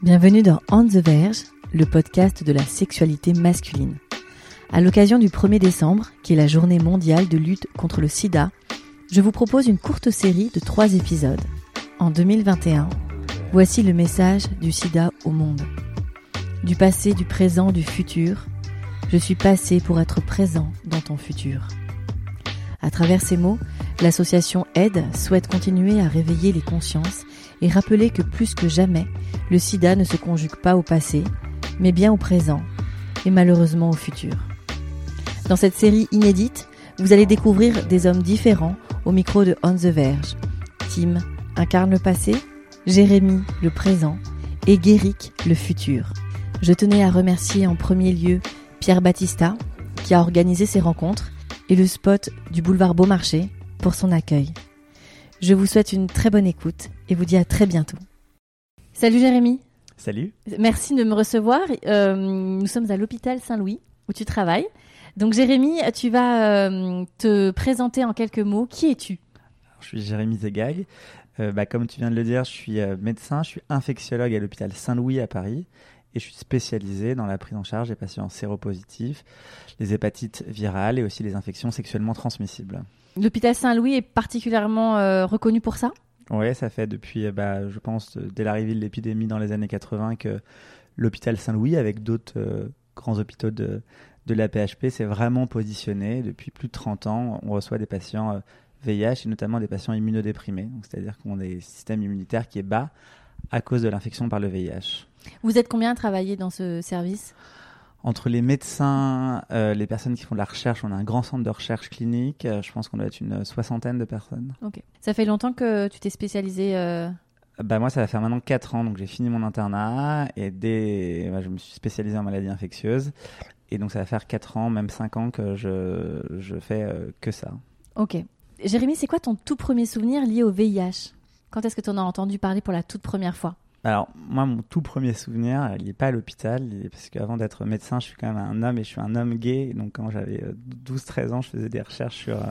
Bienvenue dans On the Verge, le podcast de la sexualité masculine. À l'occasion du 1er décembre, qui est la journée mondiale de lutte contre le sida, je vous propose une courte série de trois épisodes. En 2021, voici le message du sida au monde. Du passé, du présent, du futur, je suis passé pour être présent dans ton futur. À travers ces mots, l'association Aide souhaite continuer à réveiller les consciences et rappeler que plus que jamais, le sida ne se conjugue pas au passé, mais bien au présent et malheureusement au futur. Dans cette série inédite, vous allez découvrir des hommes différents au micro de On the Verge. Tim incarne le passé, Jérémy le présent et Guéric le futur. Je tenais à remercier en premier lieu Pierre Battista qui a organisé ces rencontres et le spot du boulevard Beaumarchais pour son accueil. Je vous souhaite une très bonne écoute et vous dis à très bientôt. Salut Jérémy. Salut. Merci de me recevoir. Euh, nous sommes à l'hôpital Saint-Louis où tu travailles. Donc Jérémy, tu vas euh, te présenter en quelques mots. Qui es-tu? Je suis Jérémy Zegag. Euh, bah, comme tu viens de le dire, je suis médecin, je suis infectiologue à l'hôpital Saint-Louis à Paris et je suis spécialisé dans la prise en charge des patients séropositifs, les hépatites virales et aussi les infections sexuellement transmissibles. L'hôpital Saint-Louis est particulièrement reconnu pour ça? Oui, ça fait depuis, bah, je pense, dès l'arrivée de l'épidémie dans les années 80 que l'hôpital Saint-Louis, avec d'autres grands hôpitaux de, de la PHP s'est vraiment positionné. Depuis plus de 30 ans, on reçoit des patients VIH euh, et notamment des patients immunodéprimés. C'est-à-dire qu'on a un système immunitaire qui est bas à cause de l'infection par le VIH. Vous êtes combien à travailler dans ce service? Entre les médecins, euh, les personnes qui font de la recherche, on a un grand centre de recherche clinique. Euh, je pense qu'on doit être une soixantaine de personnes. Ok. Ça fait longtemps que tu t'es spécialisé bah moi, ça va faire maintenant 4 ans, donc j'ai fini mon internat et dès, je me suis spécialisé en maladies infectieuses. Et donc ça va faire 4 ans, même 5 ans que je, je fais euh, que ça. Ok. Jérémy, c'est quoi ton tout premier souvenir lié au VIH Quand est-ce que tu en as entendu parler pour la toute première fois? Alors, moi, mon tout premier souvenir, il n'est pas à l'hôpital, parce qu'avant d'être médecin, je suis quand même un homme et je suis un homme gay. Donc, quand j'avais 12-13 euh, ans, je faisais des recherches sur, euh,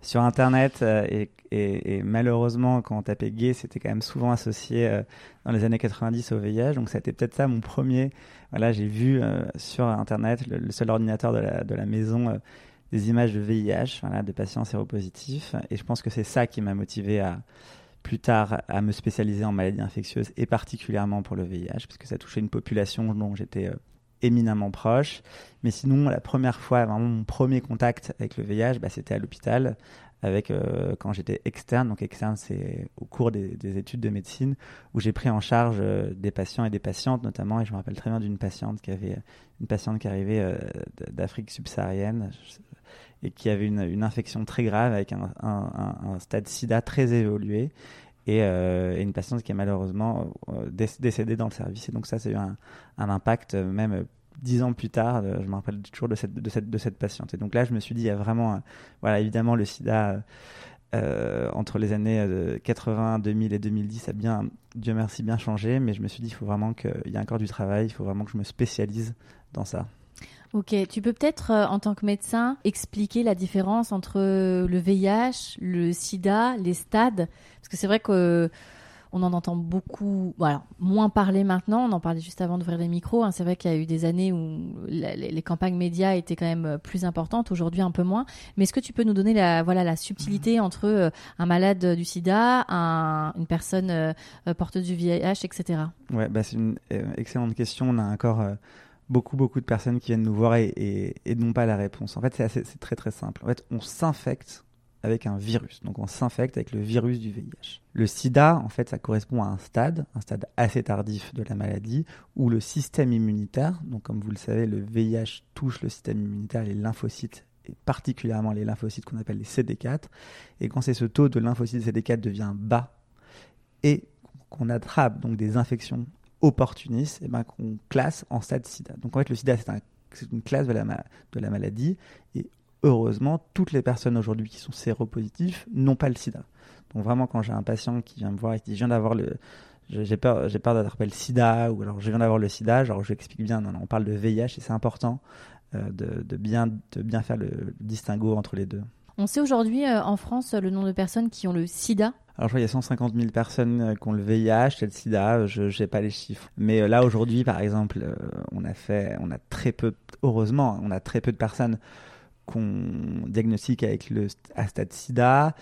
sur Internet. et, et, malheureusement, quand on tapait gay, c'était quand même souvent associé dans les années 90 au VIH. Donc, c'était peut-être ça mon premier voilà, j'ai vu euh, sur Internet, le, seul ordinateur de la, de la maison, euh, des images de VIH, voilà, de patients séropositifs. Et je pense que c'est ça qui m'a motivé à plus tard à me spécialiser en maladies infectieuses et particulièrement pour le VIH, parce que ça touchait une population dont j'étais euh, éminemment proche. Mais sinon, la première fois, vraiment mon premier contact avec le VIH, bah, c'était à l'hôpital avec euh, quand j'étais externe. Donc externe, c'est au cours des, études de médecine où j'ai pris en charge euh, des patients et des patientes notamment. Et je me rappelle très bien d'une patiente qui avait une patiente qui arrivait d'Afrique subsaharienne et qui avait une, infection très grave avec un, stade SIDA très évolué. Et, une patiente qui est malheureusement décédée dans le service. Et donc ça, c'est eu un, impact même dix ans plus tard, euh, je me rappelle toujours de cette, de, cette, de cette patiente. Et donc là, je me suis dit, il y a vraiment, euh, voilà, évidemment, le sida, euh, entre les années 80, 2000 et 2010 a bien, Dieu merci, bien changé, mais je me suis dit, il faut vraiment qu'il y ait encore du travail, il faut vraiment que je me spécialise dans ça. Ok, tu peux peut-être, en tant que médecin, expliquer la différence entre le VIH, le sida, les stades? Parce que c'est vrai que on en entend beaucoup, voilà, moins parler maintenant. On en parlait juste avant d'ouvrir les micros. Hein. C'est vrai qu'il y a eu des années où les, campagnes médias étaient quand même euh, plus importantes. Aujourd'hui, un peu moins. Mais est-ce que tu peux nous donner la, voilà, la subtilité mhm. entre euh, un malade du SIDA, une personne euh, porteuse du VIH, etc. Ouais, bah c'est une excellente question. On a encore beaucoup, beaucoup de personnes qui viennent nous voir et, n'ont pas la réponse. En fait, c'est très, très simple. En fait, on s'infecte avec un virus. Donc on s'infecte avec le virus du VIH. Le sida, en fait, ça correspond à un stade, un stade assez tardif de la maladie, où le système immunitaire, donc comme vous le savez, le VIH touche le système immunitaire, les lymphocytes, et particulièrement les lymphocytes qu'on appelle les CD4. Et quand c'est ce taux de lymphocytes CD4 devient bas, et qu'on attrape donc des infections opportunistes, et eh ben, qu'on classe en stade sida. Donc en fait, le sida, c'est un, une classe de la, maladie, et heureusement, toutes les personnes aujourd'hui qui sont séropositifs n'ont pas le sida. Donc vraiment, quand j'ai un patient qui vient me voir et qui dit, je viens d'avoir le... J'ai peur, peur d'attraper sida, ou alors je viens d'avoir le sida, genre je explique bien, on parle de VIH et c'est important euh, de, de, bien, de bien faire le distinguo entre les deux. On sait aujourd'hui euh, en France le nombre de personnes qui ont le sida alors, je crois qu'il y a 150 000 personnes euh, qui ont le VIH le sida. Je n'ai pas les chiffres. Mais là, aujourd'hui, par exemple, on a fait, on a très peu, heureusement, on a très peu de personnes qu'on diagnostique avec le à stade sida.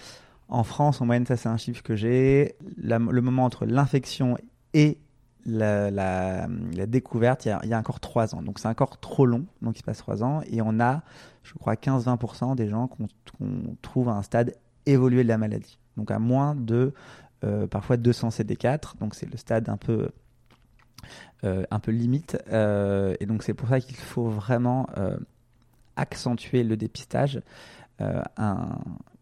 En France, en moyenne, ça c'est un chiffre que j'ai. Le moment entre l'infection et la, la, découverte, il y, a, encore 3 ans. Donc c'est encore trop long, donc il se passe 3 ans. Et on a, je crois, 15-20% des gens qu'on trouve à un stade évolué de la maladie. Donc à moins de euh, parfois 200 CD4. Donc c'est le stade un peu, euh, un peu limite. Euh, et donc c'est pour ça qu'il faut vraiment accentuer le dépistage. Un,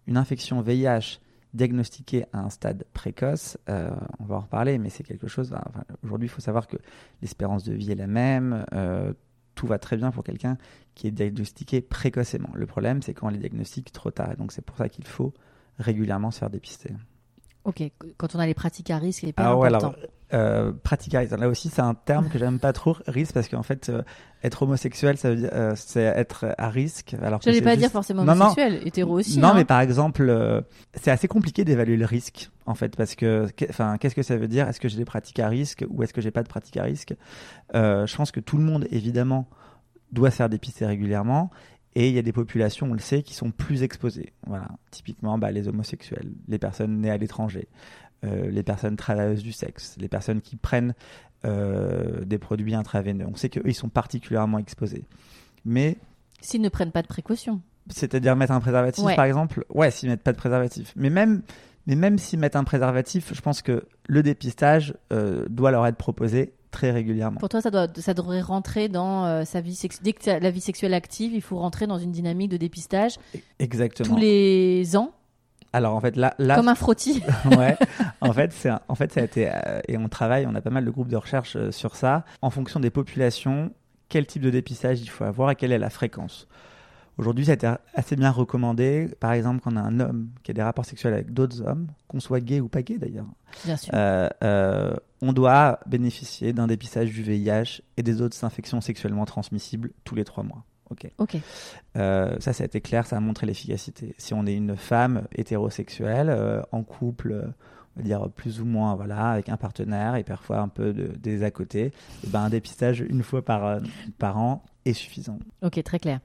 une infection VIH diagnostiqué à un stade précoce, euh, on va en reparler, mais c'est quelque chose. Aujourd'hui, il faut savoir que l'espérance de vie est la même. Euh, tout va très bien pour quelqu'un qui est diagnostiqué précocement. Le problème, c'est quand on les diagnostique trop tard. Et donc, c'est pour ça qu'il faut régulièrement se faire dépister. Ok, quand on a les pratiques à risque, c'est pas ah, important. Euh, pratique à risque. Là aussi, c'est un terme que j'aime pas trop, risque, parce qu'en fait, euh, être homosexuel, ça veut dire, euh, c'est être à risque. Alors je n'allais pas dire forcément homosexuel, hétéro aussi. Non, hein. mais par exemple, c'est assez compliqué d'évaluer le risque, en fait, parce que, enfin, qu'est-ce que ça veut dire? Est-ce que j'ai des pratiques à risque ou est-ce que j'ai pas de pratiques à risque? Je pense que tout le monde, évidemment, doit faire dépister régulièrement. Et il y a des populations, on le sait, qui sont plus exposées. Voilà, typiquement bah, les homosexuels, les personnes nées à l'étranger, euh, les personnes travailleuses du sexe, les personnes qui prennent euh, des produits intraveineux. On sait qu'eux, ils sont particulièrement exposés. Mais s'ils ne prennent pas de précautions. C'est-à-dire mettre un préservatif, par exemple. Ouais, s'ils mettent pas de préservatif. Mais même, mais même s'ils mettent un préservatif, je pense que le dépistage euh, doit leur être proposé très régulièrement. Pour toi, ça, doit, ça devrait rentrer dans euh, sa vie sexuelle. Dès que la vie sexuelle active, il faut rentrer dans une dynamique de dépistage. Exactement. Tous les ans. Alors en fait là, là comme un frottis. ouais. En fait, c'est en fait ça a été euh, et on travaille, on a pas mal de groupes de recherche euh, sur ça. En fonction des populations, quel type de dépistage il faut avoir et quelle est la fréquence. Aujourd'hui, ça a été assez bien recommandé. Par exemple, quand on a un homme qui a des rapports sexuels avec d'autres hommes, qu'on soit gay ou pas gay d'ailleurs, euh, euh, on doit bénéficier d'un dépistage du VIH et des autres infections sexuellement transmissibles tous les trois mois. Ok. Ok. Euh, ça, ça a été clair, ça a montré l'efficacité. Si on est une femme hétérosexuelle, en couple, on va dire plus ou moins, voilà, avec un partenaire et parfois un peu de, des à côté, et eh ben un dépistage une fois par, par an est suffisant. Ok, très clair.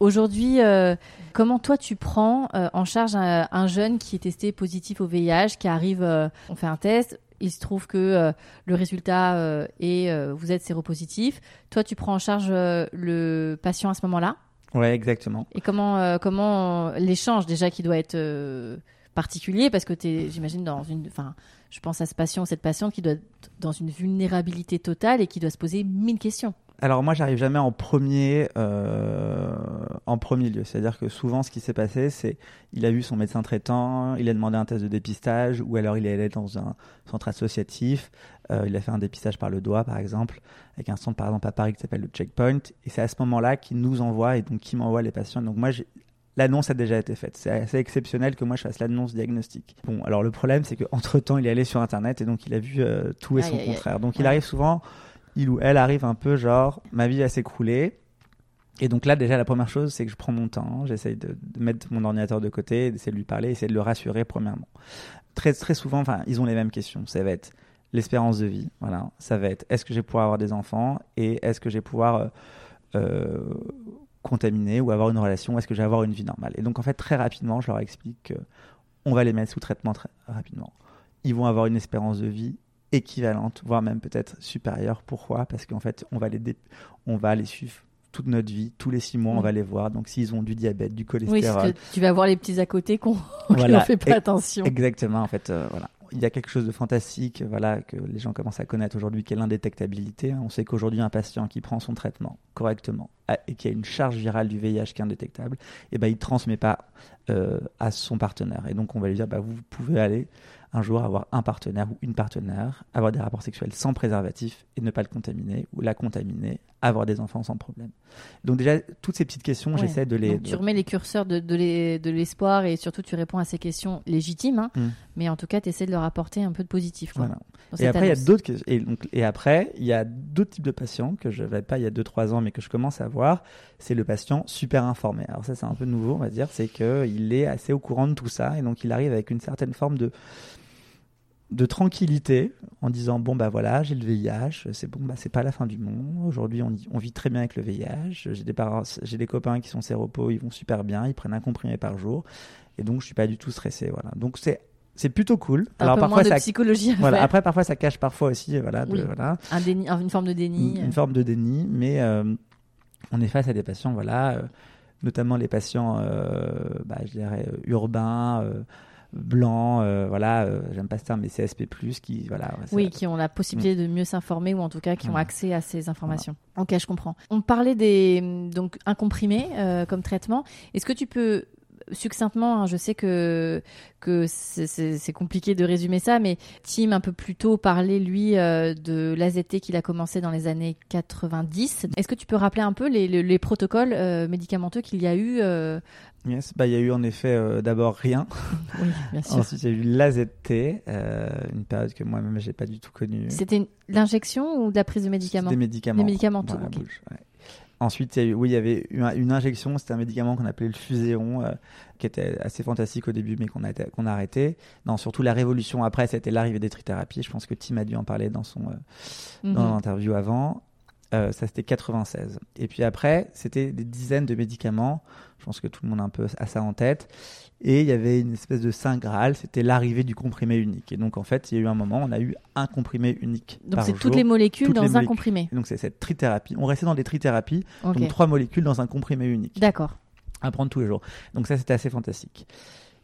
Aujourd'hui, euh, comment toi tu prends euh, en charge un, jeune qui est testé positif au VIH, qui arrive, euh, on fait un test, il se trouve que le résultat est vous êtes séropositif. Toi, tu prends en charge le patient à ce moment-là? Ouais, exactement. Et comment comment l'échange déjà qui doit être particulier parce que tu es, j'imagine, dans une. Enfin, je pense à ce patient, cette patiente qui doit être dans une vulnérabilité totale et qui doit se poser mille questions alors moi, j'arrive jamais en premier, euh, en premier lieu. C'est-à-dire que souvent, ce qui s'est passé, c'est il a vu son médecin traitant, il a demandé un test de dépistage, ou alors il est allé dans un centre associatif, euh, il a fait un dépistage par le doigt, par exemple, avec un centre par exemple à Paris qui s'appelle le Checkpoint, et c'est à ce moment-là qu'il nous envoie et donc qui m'envoie les patients. Donc moi, L'annonce a déjà été faite. C'est assez exceptionnel que moi je fasse l'annonce diagnostique. Bon, alors le problème c'est qu'entre temps il est allé sur internet et donc il a vu euh, tout et son contraire. Donc il arrive souvent il ou elle arrive un peu genre, ma vie va s'écrouler. Et donc là, déjà, la première chose, c'est que je prends mon temps, j'essaye de, mettre mon ordinateur de côté, d'essayer de lui parler, essayer de le rassurer, premièrement. Très, très souvent, enfin, ils ont les mêmes questions. Ça va être l'espérance de vie, voilà. Ça va être est-ce que je vais pouvoir avoir des enfants et est-ce que je vais pouvoir euh, euh, contaminer ou avoir une relation, est-ce que je vais avoir une vie normale? Et donc, en fait, très rapidement, je leur explique qu'on va les mettre sous traitement très rapidement. Ils vont avoir une espérance de vie équivalente, voire même peut-être supérieure. Pourquoi? Parce qu'en fait, on va, les on va les suivre toute notre vie, tous les six mois, on va les voir. Donc, s'ils ont du diabète, du cholestérol. Oui, tu vas voir les petits à côté qu'on ne fait pas attention. Exactement, en fait, euh, voilà. Il y a quelque chose de fantastique, voilà, que les gens commencent à connaître aujourd'hui, qui est l'indétectabilité. On sait qu'aujourd'hui, un patient qui prend son traitement correctement et qui a une charge virale du VIH qui est indétectable, et eh ben, il ne transmet pas euh, à son partenaire. Et donc, on va lui dire, bah, vous pouvez aller un jour avoir un partenaire ou une partenaire, avoir des rapports sexuels sans préservatif et ne pas le contaminer, ou la contaminer, avoir des enfants sans problème. Donc déjà, toutes ces petites questions, Ouais. j'essaie de les... Donc, tu remets les curseurs de, de l'es- de l'espoir et surtout tu réponds à ces questions légitimes, hein, Mm. mais en tout cas tu essaies de leur apporter un peu de positif. Quoi, Voilà. Et après, il y a d'autres et, donc, et après, il y a d'autres types de patients que je n'avais pas il y a 2-3 ans, mais que je commence à voir. C'est le patient super informé. Alors ça, c'est un peu nouveau, on va dire. C'est qu'il est assez au courant de tout ça. Et donc, il arrive avec une certaine forme de, de tranquillité en disant, bon, bah voilà, j'ai le VIH. C'est bon, bah c'est pas la fin du monde. Aujourd'hui, on, vit très bien avec le VIH. J'ai des, parents, j'ai des copains qui sont séropos, ils vont super bien. Ils prennent un comprimé par jour. Et donc, je suis pas du tout stressé. Voilà. Donc, c'est... C'est plutôt cool. un Alors peu parfois moins de ça psychologie voilà. Après, parfois, ça cache parfois aussi, voilà, de- Oui. voilà Un déni, une forme de déni. une, une forme de déni, mais euh, on est face à des patients, voilà, euh, notamment les patients, euh, bah, je dirais euh, urbains, euh, blancs, euh, voilà, euh, j'aime pas ce terme, mais CSP+, qui, voilà, Oui, qui ont la possibilité de mieux s'informer ou en tout cas qui ont Voilà. accès à ces informations. Ok, je comprends. On parlait des donc un comprimé euh, comme traitement. Est-ce que tu peux succinctement, hein, je sais que que c'est- compliqué de résumer ça, mais Tim un peu plus tôt parlait lui euh, de l'AZT qu'il a commencé dans les années 90. Est-ce que tu peux rappeler un peu les, les, les protocoles euh, médicamenteux qu'il y a eu euh, Yes, bah, il y a eu en effet euh, d'abord rien, Oui, bien sûr. ensuite il y a eu l'AZT, euh, une période que moi-même j'ai pas du tout connue. C'était l'injection ou de la prise de médicaments? Des médicaments. Des médicaments, dans tout, la ok. bouche, ouais. Ensuite, il y a eu, oui, il y avait une, injection, c'était un médicament qu'on appelait le Fuséon, euh, qui était assez fantastique au début, mais qu'on a, qu'on a arrêté. Non, surtout la révolution après, c'était l'arrivée des trithérapies. Je pense que Tim a dû en parler dans son euh, dans Mhm. l'interview avant. Euh, ça, c'était 96. Et puis après, c'était des dizaines de médicaments. Je pense que tout le monde a un peu ça en tête. Et il y avait une espèce de saint graal, c'était l'arrivée du comprimé unique. Et donc, en fait, il y a eu un moment, on a eu un comprimé unique. Donc c'est toutes les molécules toutes dans les un molécules. comprimé. Et donc, c'est cette trithérapie. On restait dans des trithérapies, donc trois molécules dans un comprimé unique D'accord. à prendre tous les jours. Donc ça, c'était assez fantastique.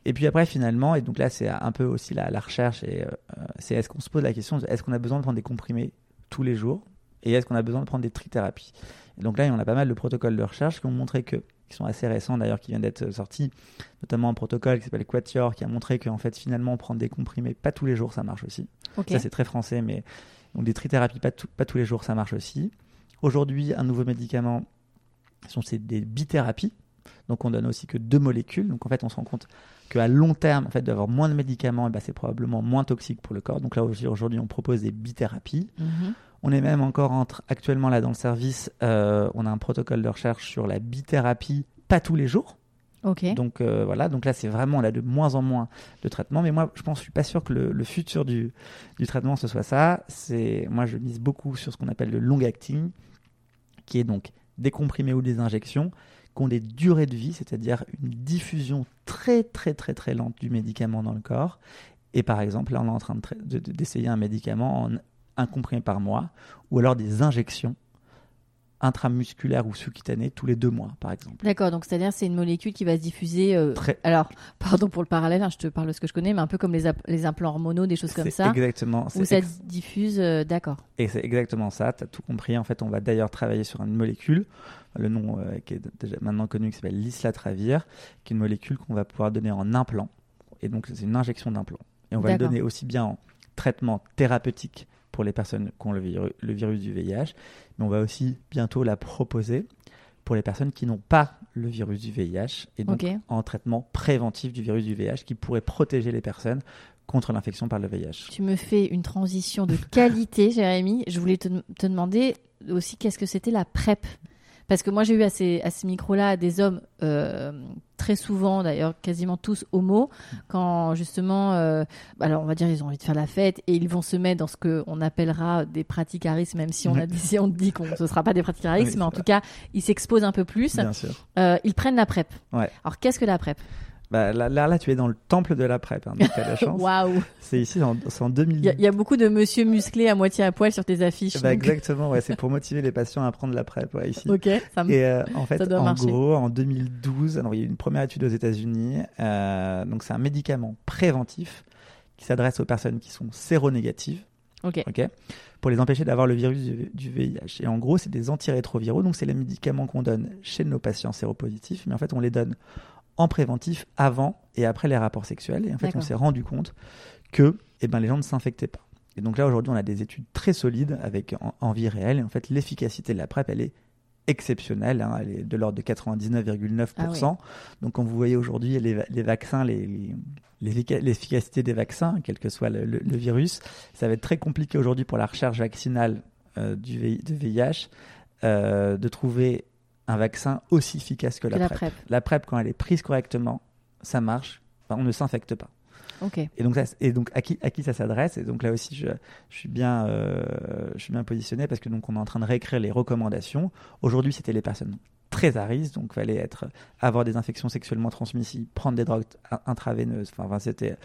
Et puis après, finalement, et donc là, c'est un peu aussi la, la recherche, et euh, c'est est-ce qu'on se pose la question, est-ce qu'on a besoin de prendre des comprimés tous les jours, et est-ce qu'on a besoin de prendre des trithérapies? Et donc là, on a pas mal de protocoles de recherche qui ont montré que, qui sont assez récents d'ailleurs, qui viennent d'être sortis, notamment un protocole qui s'appelle Quatior, qui a montré qu'en fait, finalement, prendre des comprimés pas tous les jours, ça marche aussi. Ça, c'est très français, mais donc des trithérapies pas, tout- pas tous les jours, ça marche aussi. Aujourd'hui, un nouveau médicament, sont c'est des bithérapies. Donc, on donne aussi que deux molécules. Donc, en fait, on se rend compte qu'à long terme, en fait, d'avoir moins de médicaments, eh ben, c'est probablement moins toxique pour le corps. Donc là, aujourd'hui, on propose des bithérapies. Mhm. On est même encore entre, actuellement là dans le service, euh, on a un protocole de recherche sur la bithérapie, pas tous les jours. Ok. Donc euh, voilà, donc là c'est vraiment là de moins en moins de traitements. Mais moi, je pense, je suis pas sûr que le, le futur du, du traitement ce soit ça. C'est moi, je mise beaucoup sur ce qu'on appelle le long acting, qui est donc des comprimés ou des injections qui ont des durées de vie, c'est-à-dire une diffusion très très très très lente du médicament dans le corps. Et par exemple, là, on est en train de tra- de- de- d'essayer un médicament en un comprimé par mois, ou alors des injections intramusculaires ou sous-cutanées tous les deux mois, par exemple. D'accord, donc c'est-à-dire c'est une molécule qui va se diffuser. euh, Très- Alors, pardon pour le parallèle, hein, je te parle de ce que je connais, mais un peu comme les, implants hormonaux, des choses comme ça, Exactement. où ça ex- diffuse. euh, D'accord. Et c'est exactement ça, tu as tout compris. En fait, on va d'ailleurs travailler sur une molécule, le nom euh, qui est déjà maintenant connu, qui s'appelle l'islatravir, qui est une molécule qu'on va pouvoir donner en implant. Et donc, c'est une injection d'implant. Et on va le donner aussi bien en traitement thérapeutique pour les personnes qui ont le, viru- le virus du VIH, mais on va aussi bientôt la proposer pour les personnes qui n'ont pas le virus du VIH, et donc en traitement préventif du virus du VIH, qui pourrait protéger les personnes contre l'infection par le VIH. Tu me fais une transition de qualité, Jérémy. Je voulais te, te demander aussi qu'est-ce que c'était la PrEP. Parce que moi, j'ai eu à ces, à ces micros-là des hommes, euh, très souvent d'ailleurs, quasiment tous homo, quand justement, euh, alors on va dire, ils ont envie de faire la fête et ils vont se mettre dans ce qu'on appellera des pratiques même si on, a si on dit qu'on ce sera pas des pratiques Oui, mais en tout cas, ils s'exposent un peu plus. Bien sûr. Euh, ils prennent la PrEP. Ouais. Alors, qu'est-ce que la PrEP? Bah, là, là, là, tu es dans le temple de la PrEP. Hein, donc t'as la chance. Waouh C'est ici, c'est en 2000. Il y, y a beaucoup de monsieur musclés à moitié à poil sur tes affiches. Bah, donc- exactement, ouais, c'est pour motiver les patients à prendre la PrEP ouais, ici. Ok, ça me... Et euh, en fait, en marcher. gros, en 2012, alors il y a eu une première étude aux États-Unis. euh, donc c'est un médicament préventif qui s'adresse aux personnes qui sont séronégatives, Ok. ok, pour les empêcher d'avoir le virus du, du VIH. Et en gros, c'est des antirétroviraux, donc c'est les médicaments qu'on donne chez nos patients séropositifs, mais en fait, on les donne en préventif avant et après les rapports sexuels. Et en fait, on s'est rendu compte que eh ben, les gens ne s'infectaient pas. Et donc là, aujourd'hui, on a des études très solides avec en, vie réelle. Et en fait, l'efficacité de la PrEP, elle est exceptionnelle. Hein. elle est de l'ordre de 99,9%. Ah donc, quand vous voyez aujourd'hui les, les, vaccins, les, l'efficacité des vaccins, quel que soit le, virus, ça va être très compliqué aujourd'hui pour la recherche vaccinale euh, du de VIH euh, de trouver un vaccin aussi efficace que, la, PrEP. La PrEP, quand elle est prise correctement, ça marche. on ne s'infecte pas. Et donc, et donc à, qui, à qui ça s'adresse? Et donc là aussi, je, je, suis bien, euh, je suis bien positionné parce que donc on est en train de réécrire les recommandations. Aujourd'hui, c'était les personnes très à risque, donc fallait être, avoir des infections sexuellement transmissibles, prendre des drogues intraveineuses. Enfin, c'était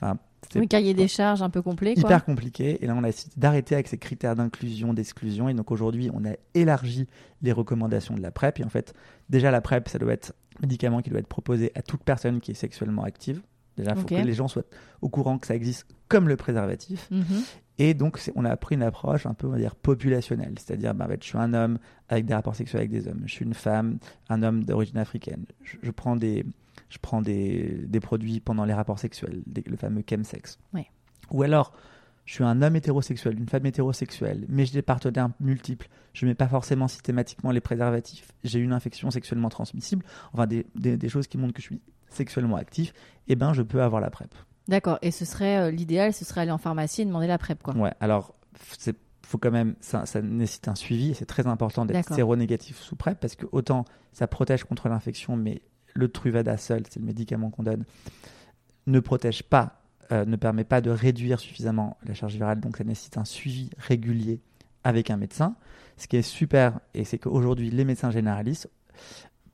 Enfin, oui, cahier des charges un peu complet. Quoi. Hyper compliqué. Et là, on a décidé d'arrêter avec ces critères d'inclusion, d'exclusion. Et donc aujourd'hui, on a élargi les recommandations de la PrEP. Et en fait, déjà, la PrEP, ça doit être un médicament qui doit être proposé à toute personne qui est sexuellement active. Déjà, il faut que les gens soient au courant que ça existe comme le préservatif. Mhm. Et donc, on a pris une approche un peu, on va dire, populationnelle. C'est-à-dire, bah, je suis un homme avec des rapports sexuels avec des hommes. Je suis une femme, un homme d'origine africaine. Je, prends, des, je prends des, des, produits pendant les rapports sexuels, le fameux chemsex. Ou alors, je suis un homme hétérosexuel, une femme hétérosexuelle, mais j'ai des partenaires multiples. Je ne mets pas forcément systématiquement les préservatifs. J'ai une infection sexuellement transmissible. Enfin, des, des, des choses qui montrent que je suis sexuellement actif, eh ben, je peux avoir la PrEP. D'accord. Et ce serait euh, l'idéal, ce serait aller en pharmacie et demander la PrEP, quoi. Ouais. Alors, c'est faut quand même, ça, ça nécessite un suivi. C'est très important d'être séronégatif sous PrEP parce que autant ça protège contre l'infection, mais le Truvada seul, c'est le médicament qu'on donne, ne protège pas, euh, ne permet pas de réduire suffisamment la charge virale. Donc ça nécessite un suivi régulier avec un médecin. Ce qui est super, et c'est qu'aujourd'hui, les médecins généralistes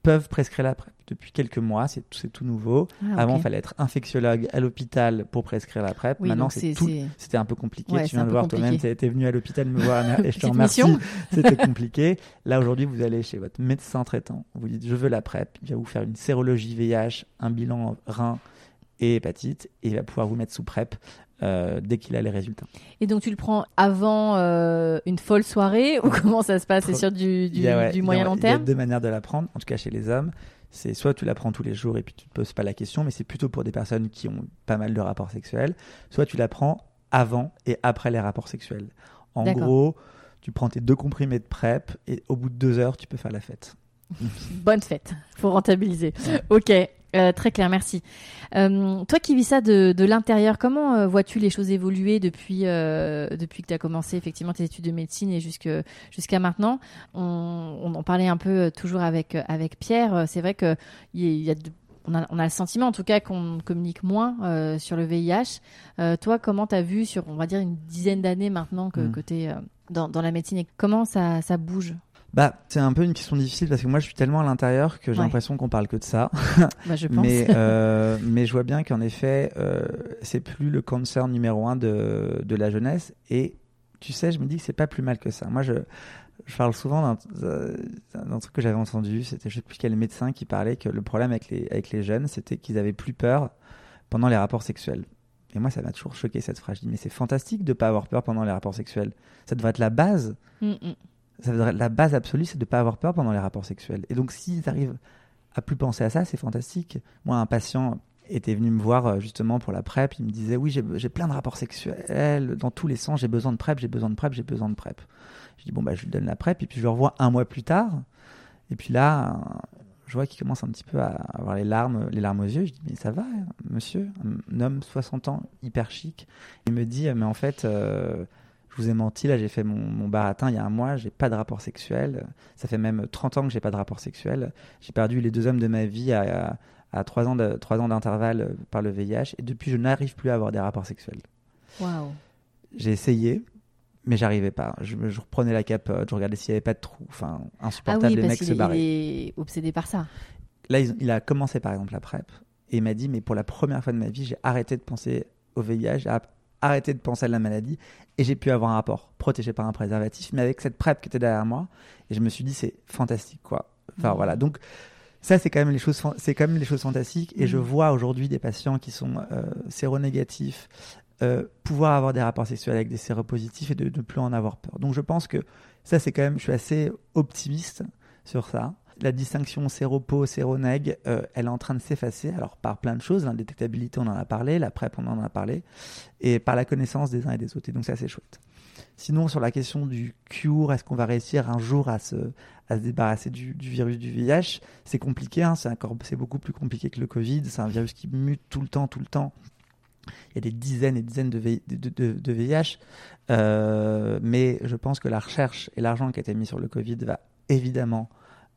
peuvent prescrire la PrEP. Depuis quelques mois, c'est tout nouveau. Ah, Avant, il fallait être infectiologue à l'hôpital pour prescrire la PrEP. Maintenant, c'était un peu compliqué. tu viens de voir toi-même, tu été venu à l'hôpital me voir et je te remercie. C'était compliqué. Là, aujourd'hui, vous allez chez votre médecin traitant. Vous dites, je veux la PrEP. Il va vous faire une sérologie VIH, un bilan rein et hépatite et il va pouvoir vous mettre sous PrEP euh, dès qu'il a les résultats. Et donc tu le prends avant euh, une folle soirée ou comment ça se passe? C'est sur du, du, moyen long terme Il y a deux manières de la prendre, en tout cas chez les hommes. C'est soit tu la prends tous les jours et puis tu te poses pas la question, mais c'est plutôt pour des personnes qui ont pas mal de rapports sexuels. Soit tu la prends avant et après les rapports sexuels. En gros, tu prends tes deux comprimés de PrEP et au bout de deux heures, tu peux faire la fête. Bonne fête, faut rentabiliser. Ok, euh, très clair, merci. Euh, toi qui vis ça de, l'intérieur, comment euh, vois-tu les choses évoluer depuis, depuis que tu as commencé effectivement tes études de médecine et jusqu'à maintenant? On, en parlait un peu toujours avec, avec Pierre. C'est vrai que y a on a, on a, le sentiment en tout cas qu'on communique moins sur le VIH. toi, comment tu as vu sur, on va dire, une dizaine d'années maintenant que, mmh. tu es dans, dans, la médecine et comment ça, ça bouge? Bah, c'est un peu une question difficile parce que moi je suis tellement à l'intérieur que j'ai l'impression qu'on parle que de ça. Bah, je pense. mais, euh, mais je vois bien qu'en effet, euh, c'est plus le cancer numéro un de, de la jeunesse. Et tu sais, je me dis que c'est pas plus mal que ça. Moi, je, je parle souvent d'un euh, truc que j'avais entendu. C'était je sais plus quel médecin qui parlait que le problème avec les, avec les jeunes, c'était qu'ils avaient plus peur pendant les rapports sexuels. Et moi, ça m'a toujours choqué cette phrase. Je dis, mais c'est fantastique de pas avoir peur pendant les rapports sexuels. Ça devrait être la base. Mm, mm la base absolue, c'est de ne pas avoir peur pendant les rapports sexuels. Et donc, s'ils arrivent à plus penser à ça, c'est fantastique. Moi, un patient était venu me voir euh, justement pour la PrEP. Il me disait Oui, j'ai plein de rapports sexuels dans tous les sens, j'ai besoin de PrEP, j'ai besoin de PrEP, j'ai besoin de PrEP. Je dis Bon, bah, je lui donne la PrEP, et puis je le revois un mois plus tard. Et puis là, je vois qu'il commence un petit peu à avoir les larmes, les larmes aux yeux. Je dis Mais ça va, monsieur? Un homme, 60 ans, hyper chic. Il me dit Mais en fait. Euh, je vous ai menti, là j'ai fait mon, mon, baratin il y a un mois, j'ai pas de rapport sexuel. Ça fait même 30 ans que j'ai pas de rapport sexuel. J'ai perdu les deux hommes de ma vie à, à, 3 ans d'intervalle par le VIH et depuis je n'arrive plus à avoir des rapports sexuels. Waouh. J'ai essayé, mais j'arrivais pas. Je, je, reprenais la capote, je regardais s'il n'y avait pas de trou. Enfin, insupportable, ah oui, les mecs se barraient. Il est obsédé par ça. Là, il, a commencé par exemple la PrEP et il m'a dit, mais pour la première fois de ma vie, j'ai arrêté de penser au VIH, j'ai arrêté de penser à la maladie et j'ai pu avoir un rapport protégé par un préservatif, mais avec cette PrEP qui était derrière moi. Et je me suis dit, c'est fantastique, quoi. Enfin, mmh. voilà. Donc, ça, c'est quand même les choses, c'est quand même les choses fantastiques. Et je mmh. vois aujourd'hui des patients qui sont euh, séronégatifs, euh, pouvoir avoir des rapports sexuels avec des séropositifs et de ne plus en avoir peur. Donc, je pense que ça, c'est quand même, je suis assez optimiste sur ça. La distinction séro-po, séro-neg, euh, elle est en train de s'effacer. Alors par plein de choses, l'indétectabilité, on en a parlé, la PrEP, on en a parlé, et par la connaissance des uns et des autres. Et donc c'est chouette. Sinon, sur la question du cure, est-ce qu'on va réussir un jour à se, débarrasser du, virus du VIH C'est compliqué, hein, c'est beaucoup plus compliqué que le Covid. C'est un virus qui mute tout le temps, tout le temps. Il y a des dizaines et dizaines de, de, VIH, euh, mais je pense que la recherche et l'argent qui a été mis sur le Covid va évidemment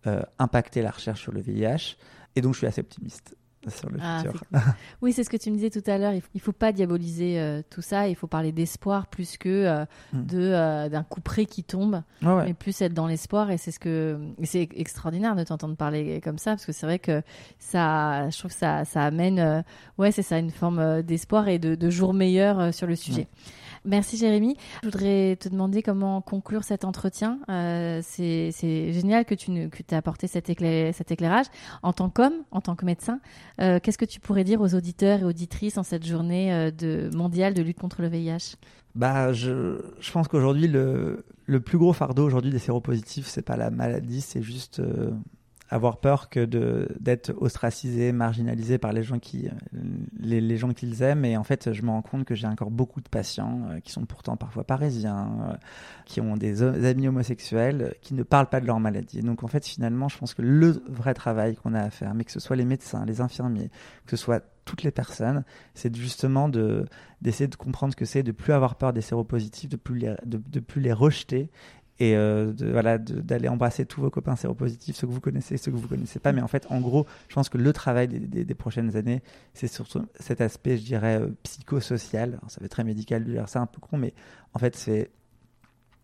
euh, impacter la recherche sur le VIH, et donc je suis assez optimiste sur le ah, futur. oui, c'est ce que tu me disais tout à l'heure. Il ne faut, pas diaboliser euh, tout ça. Il faut parler d'espoir plus que hmm. de d'un coup près qui tombe, mais plus être dans l'espoir. Et c'est ce que c'est extraordinaire de t'entendre parler comme ça, parce que c'est vrai que ça, je trouve que ça, ça amène, ouais, c'est ça, une forme d'espoir et de, de jour meilleur sur le sujet. Merci Jérémy. Je voudrais te demander comment conclure cet entretien. Euh, c'est génial que tu aies apporté cet, éclairage. En tant qu'homme, en tant que médecin, euh, qu'est-ce que tu pourrais dire aux auditeurs et auditrices en cette journée euh, de, mondiale de lutte contre le VIH bah, je, pense qu'aujourd'hui, le, le, plus gros fardeau aujourd'hui des séropositifs, c'est pas la maladie, c'est juste avoir peur que d'être ostracisé, marginalisé par les gens qui les, les, gens qu'ils aiment et en fait je me rends compte que j'ai encore beaucoup de patients euh, qui sont pourtant parfois parisiens, euh, qui ont des, amis homosexuels, qui ne parlent pas de leur maladie. donc en fait finalement je pense que le vrai travail qu'on a à faire, mais que ce soit les médecins, les infirmiers, que ce soit toutes les personnes, c'est justement de d'essayer de comprendre ce que c'est, de plus avoir peur des séropositifs, de plus de plus les rejeter et euh, voilà d'aller embrasser tous vos copains séropositifs, ceux que vous connaissez, ceux que vous connaissez pas. Mais en fait, en gros, je pense que le travail des, des, prochaines années, c'est surtout cet aspect, je dirais, euh, psychosocial. ça fait très médical de dire ça, un peu con, mais en fait, c'est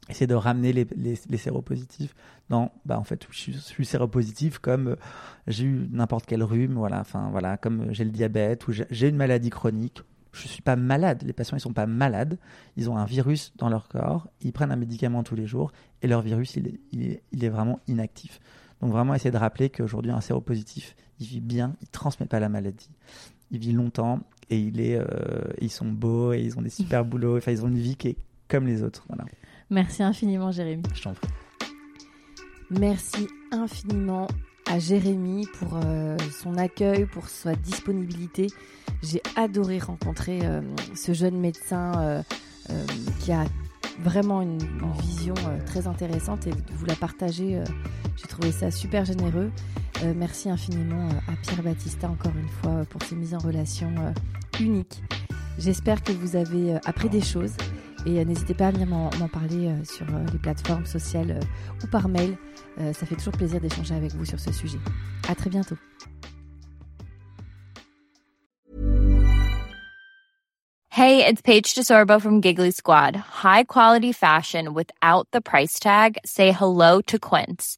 essayer de ramener les, les, les, séropositifs dans bah en fait je suis, séropositif comme euh, j'ai eu n'importe quel rhume voilà enfin voilà comme j'ai le diabète ou j'ai une maladie chronique je ne suis pas malade. Les patients, ils sont pas malades. Ils ont un virus dans leur corps. Ils prennent un médicament tous les jours et leur virus, il est, il est, vraiment inactif. Donc vraiment essayer de rappeler qu'aujourd'hui, un séropositif, il vit bien, il transmet pas la maladie. Il vit longtemps et il est, euh, ils sont beaux et ils ont des super boulots. Enfin, ils ont une vie qui est comme les autres. Voilà. Merci infiniment, Jérémy. Je t'en prie. Merci infiniment à Jérémy pour euh, son accueil, pour sa disponibilité. J'ai adoré rencontrer euh, ce jeune médecin euh, qui a vraiment une, vision très intéressante et vous la partager. J'ai trouvé ça super généreux. merci infiniment à Pierre Battista encore une fois pour ces mises en relation uniques. J'espère que vous avez appris des choses et euh, n'hésitez pas à venir m'en parler euh, sur euh, les plateformes sociales ou par mail. ça fait toujours plaisir d'échanger avec vous sur ce sujet. À très bientôt. Hey, it's Paige DeSorbo from Giggly Squad. High quality fashion without the price tag. Say hello to Quince.